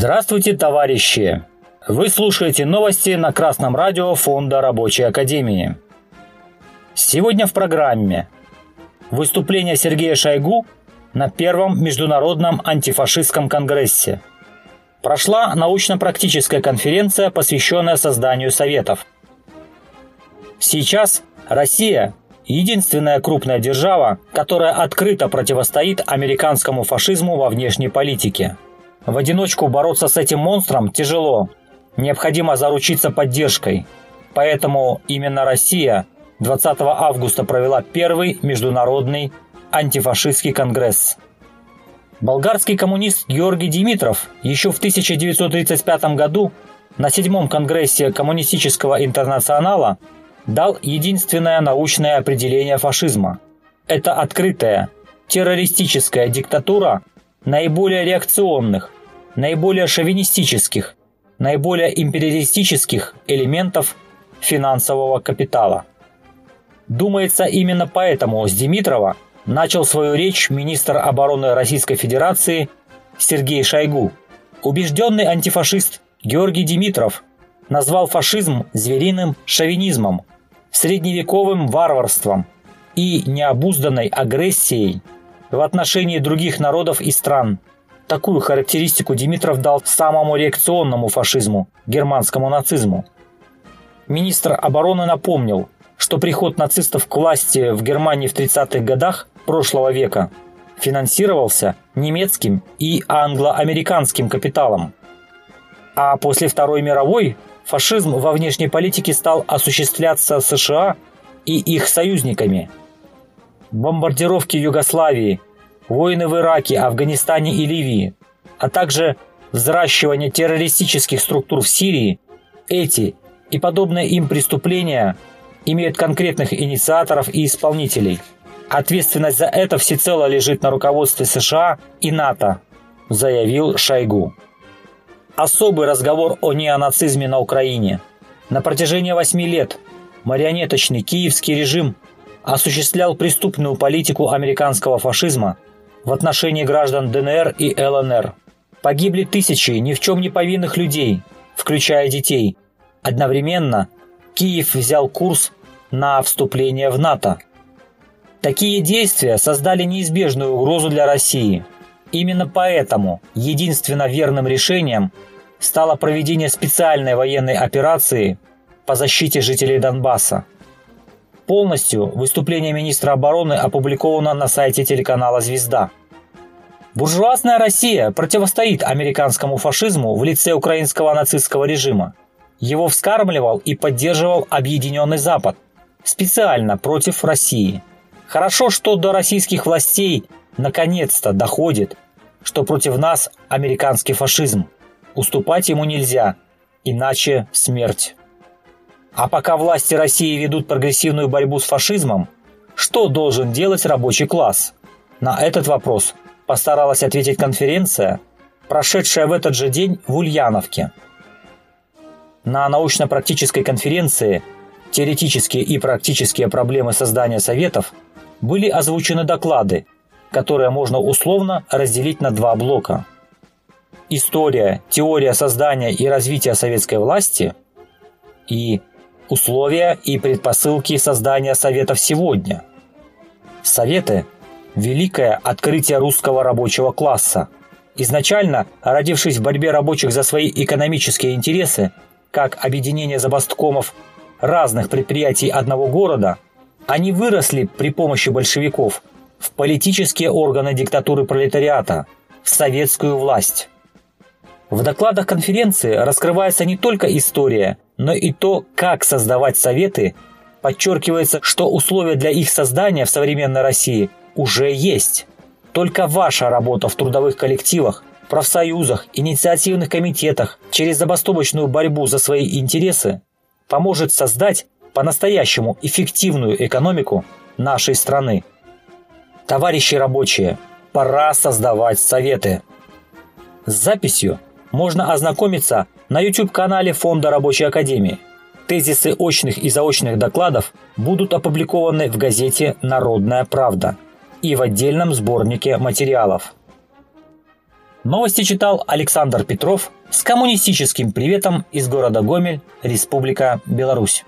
Здравствуйте, товарищи! Вы слушаете новости на Красном радио Фонда Рабочей Академии. Сегодня в программе выступление Сергея Шойгу на первом международном антифашистском конгрессе. Прошла научно-практическая конференция, посвященная созданию советов. Сейчас Россия – единственная крупная держава, которая открыто противостоит американскому фашизму во внешней политике. В одиночку бороться с этим монстром тяжело. Необходимо заручиться поддержкой. Поэтому именно Россия 20 августа провела первый международный антифашистский конгресс. Болгарский коммунист Георгий Димитров еще в 1935 году на седьмом конгрессе коммунистического интернационала дал единственное научное определение фашизма. Это открытая, террористическая диктатура наиболее реакционных, наиболее шовинистических, наиболее империалистических элементов финансового капитала. Думается, именно поэтому с Димитрова начал свою речь министр обороны Российской Федерации Сергей Шойгу. Убежденный антифашист Георгий Димитров назвал фашизм звериным шовинизмом, средневековым варварством и необузданной агрессией в отношении других народов и стран. Такую характеристику Димитров дал самому реакционному фашизму – германскому нацизму. Министр обороны напомнил, что приход нацистов к власти в Германии в 30-х годах прошлого века финансировался немецким и англо-американским капиталом. А после Второй мировой фашизм во внешней политике стал осуществляться США и их союзниками. Бомбардировки Югославии, войны в Ираке, Афганистане и Ливии, а также взращивание террористических структур в Сирии, эти и подобные им преступления имеют конкретных инициаторов и исполнителей. Ответственность за это всецело лежит на руководстве США и НАТО, заявил Шойгу особый разговор о неонацизме на Украине. На протяжении восьми лет марионеточный киевский режим осуществлял преступную политику американского фашизма в отношении граждан ДНР и ЛНР. Погибли тысячи ни в чем не повинных людей, включая детей. Одновременно Киев взял курс на вступление в НАТО. Такие действия создали неизбежную угрозу для России. Именно поэтому единственно верным решением стало проведение специальной военной операции по защите жителей Донбасса. Полностью выступление министра обороны опубликовано на сайте телеканала «Звезда». Буржуазная Россия противостоит американскому фашизму в лице украинского нацистского режима. Его вскармливал и поддерживал Объединенный Запад специально против России. Хорошо, что до российских властей наконец-то доходит, что против нас американский фашизм – Уступать ему нельзя, иначе смерть. А пока власти России ведут прогрессивную борьбу с фашизмом, что должен делать рабочий класс? На этот вопрос постаралась ответить конференция, прошедшая в этот же день в Ульяновке. На научно-практической конференции «Теоретические и практические проблемы создания советов» были озвучены доклады, которые можно условно разделить на два блока – история, теория создания и развития советской власти и условия и предпосылки создания Советов сегодня. Советы – великое открытие русского рабочего класса. Изначально, родившись в борьбе рабочих за свои экономические интересы, как объединение забасткомов разных предприятий одного города, они выросли при помощи большевиков в политические органы диктатуры пролетариата, в советскую власть. В докладах конференции раскрывается не только история, но и то, как создавать советы. Подчеркивается, что условия для их создания в современной России уже есть. Только ваша работа в трудовых коллективах, профсоюзах, инициативных комитетах через забастовочную борьбу за свои интересы поможет создать по-настоящему эффективную экономику нашей страны. Товарищи рабочие, пора создавать советы. С записью можно ознакомиться на YouTube-канале Фонда Рабочей Академии. Тезисы очных и заочных докладов будут опубликованы в газете «Народная правда» и в отдельном сборнике материалов. Новости читал Александр Петров с коммунистическим приветом из города Гомель, Республика Беларусь.